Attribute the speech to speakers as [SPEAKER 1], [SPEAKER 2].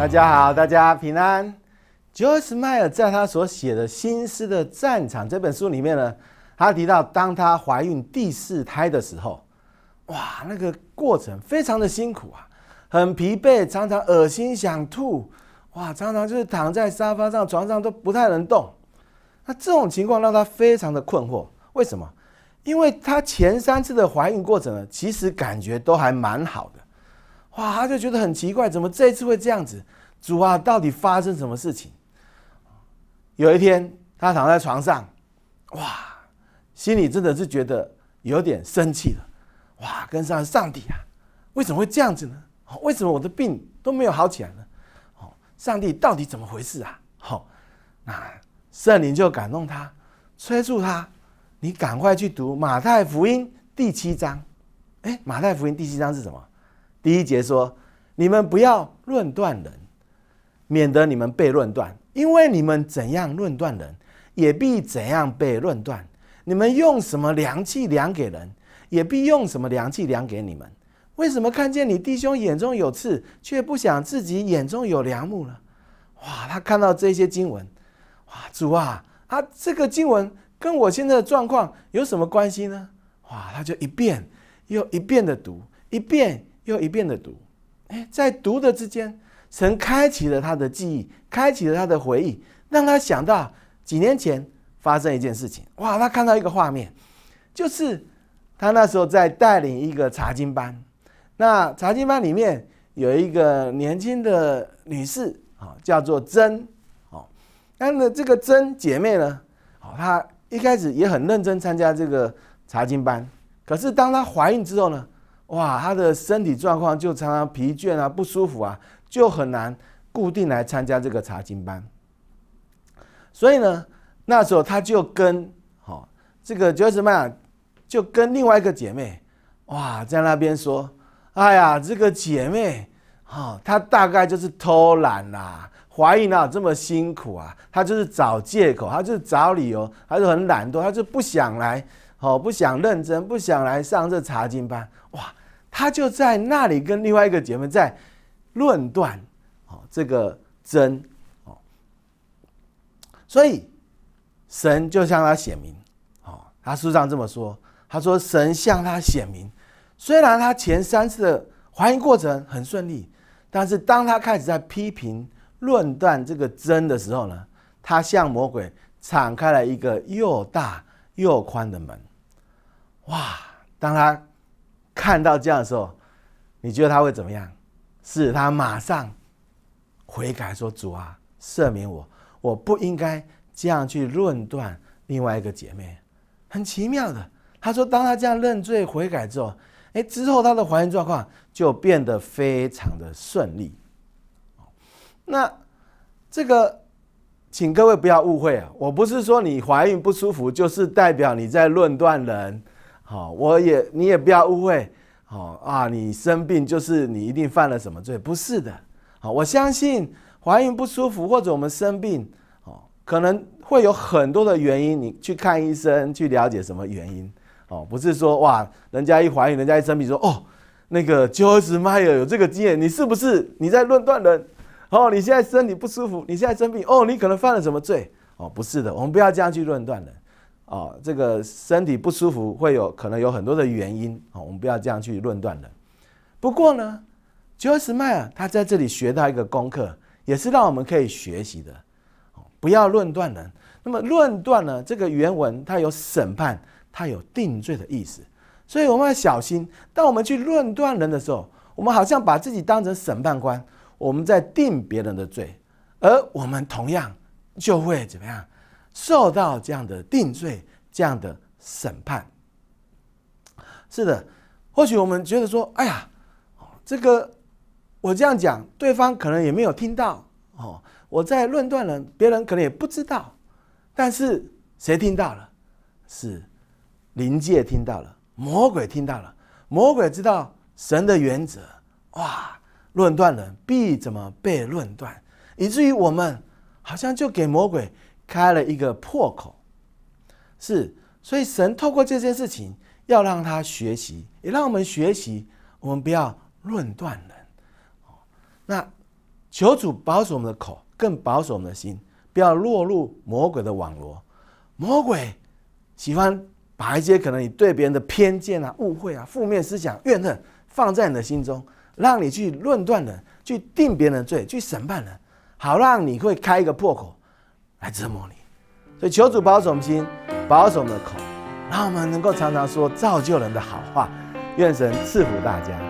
[SPEAKER 1] 大家好，大家平安。Joyce Meyer 在他所写的《新诗的战场》这本书里面呢，他提到，当他怀孕第四胎的时候，哇，那个过程非常的辛苦啊，很疲惫，常常恶心想吐，哇，常常就是躺在沙发上、床上都不太能动。那这种情况让他非常的困惑，为什么？因为他前三次的怀孕过程呢，其实感觉都还蛮好的，哇，他就觉得很奇怪，怎么这一次会这样子？主啊，到底发生什么事情？有一天，他躺在床上，哇，心里真的是觉得有点生气了，哇，跟上上帝啊，为什么会这样子呢？为什么我的病都没有好起来呢？哦，上帝到底怎么回事啊？好，那圣灵就感动他，催促他。你赶快去读马太福音第七章。哎，马太福音第七章是什么？第一节说：“你们不要论断人，免得你们被论断。因为你们怎样论断人，也必怎样被论断。你们用什么量器量给人，也必用什么量器量给你们。为什么看见你弟兄眼中有刺，却不想自己眼中有梁木呢？”哇，他看到这些经文，哇，主啊，啊，这个经文。跟我现在的状况有什么关系呢？哇，他就一遍又一遍的读，一遍又一遍的读。哎，在读的之间，神开启了他的记忆，开启了他的回忆，让他想到几年前发生一件事情。哇，他看到一个画面，就是他那时候在带领一个查经班，那查经班里面有一个年轻的女士啊，叫做珍。哦，那么这个珍姐妹呢，哦，她。一开始也很认真参加这个查经班，可是当她怀孕之后呢，哇，她的身体状况就常常疲倦啊、不舒服啊，就很难固定来参加这个查经班。所以呢，那时候她就跟好这个九什么就跟另外一个姐妹，哇，在那边说，哎呀，这个姐妹，哦，她大概就是偷懒啦。怀孕啊，这么辛苦啊，她就是找借口，她就是找理由，她就很懒惰，她就不想来，哦，不想认真，不想来上这查经班。哇，他就在那里跟另外一个姐妹在论断，哦，这个真，哦，所以神就向他显明，哦，他书上这么说，他说神向他显明，虽然他前三次的怀孕过程很顺利，但是当他开始在批评。论断这个真的时候呢，他向魔鬼敞开了一个又大又宽的门。哇！当他看到这样的时候，你觉得他会怎么样？是他马上悔改说：“主啊，赦免我，我不应该这样去论断另外一个姐妹。”很奇妙的，他说：“当他这样认罪悔改之后，哎，之后他的怀孕状况就变得非常的顺利。”那这个，请各位不要误会啊！我不是说你怀孕不舒服就是代表你在论断人，好，我也你也不要误会，好啊，你生病就是你一定犯了什么罪？不是的，好，我相信怀孕不舒服或者我们生病，哦，可能会有很多的原因，你去看医生去了解什么原因，哦，不是说哇，人家一怀孕，人家一生病说哦，那个 George Meyer 有这个经验，你是不是你在论断人？哦，你现在身体不舒服，你现在生病，哦，你可能犯了什么罪？哦，不是的，我们不要这样去论断的。哦，这个身体不舒服会有可能有很多的原因，哦，我们不要这样去论断的。不过呢，Joyce Meyer 他在这里学到一个功课，也是让我们可以学习的。不要论断人。那么论断呢，这个原文它有审判，它有定罪的意思，所以我们要小心。当我们去论断人的时候，我们好像把自己当成审判官。我们在定别人的罪，而我们同样就会怎么样受到这样的定罪、这样的审判。是的，或许我们觉得说：“哎呀，这个我这样讲，对方可能也没有听到哦。我在论断人，别人可能也不知道，但是谁听到了？是灵界听到了，魔鬼听到了，魔鬼知道神的原则。哇！论断人必怎么被论断，以至于我们好像就给魔鬼开了一个破口。是，所以神透过这件事情，要让他学习，也让我们学习，我们不要论断人。那求主保守我们的口，更保守我们的心，不要落入魔鬼的网罗。魔鬼喜欢把一些可能你对别人的偏见啊、误会啊、负面思想、怨恨放在你的心中，让你去论断人，去定别人的罪，去审判人，好让你会开一个破口来折磨你。所以求主保守我们心，保守我们的口，让我们能够常常说造就人的好话。愿神赐福大家。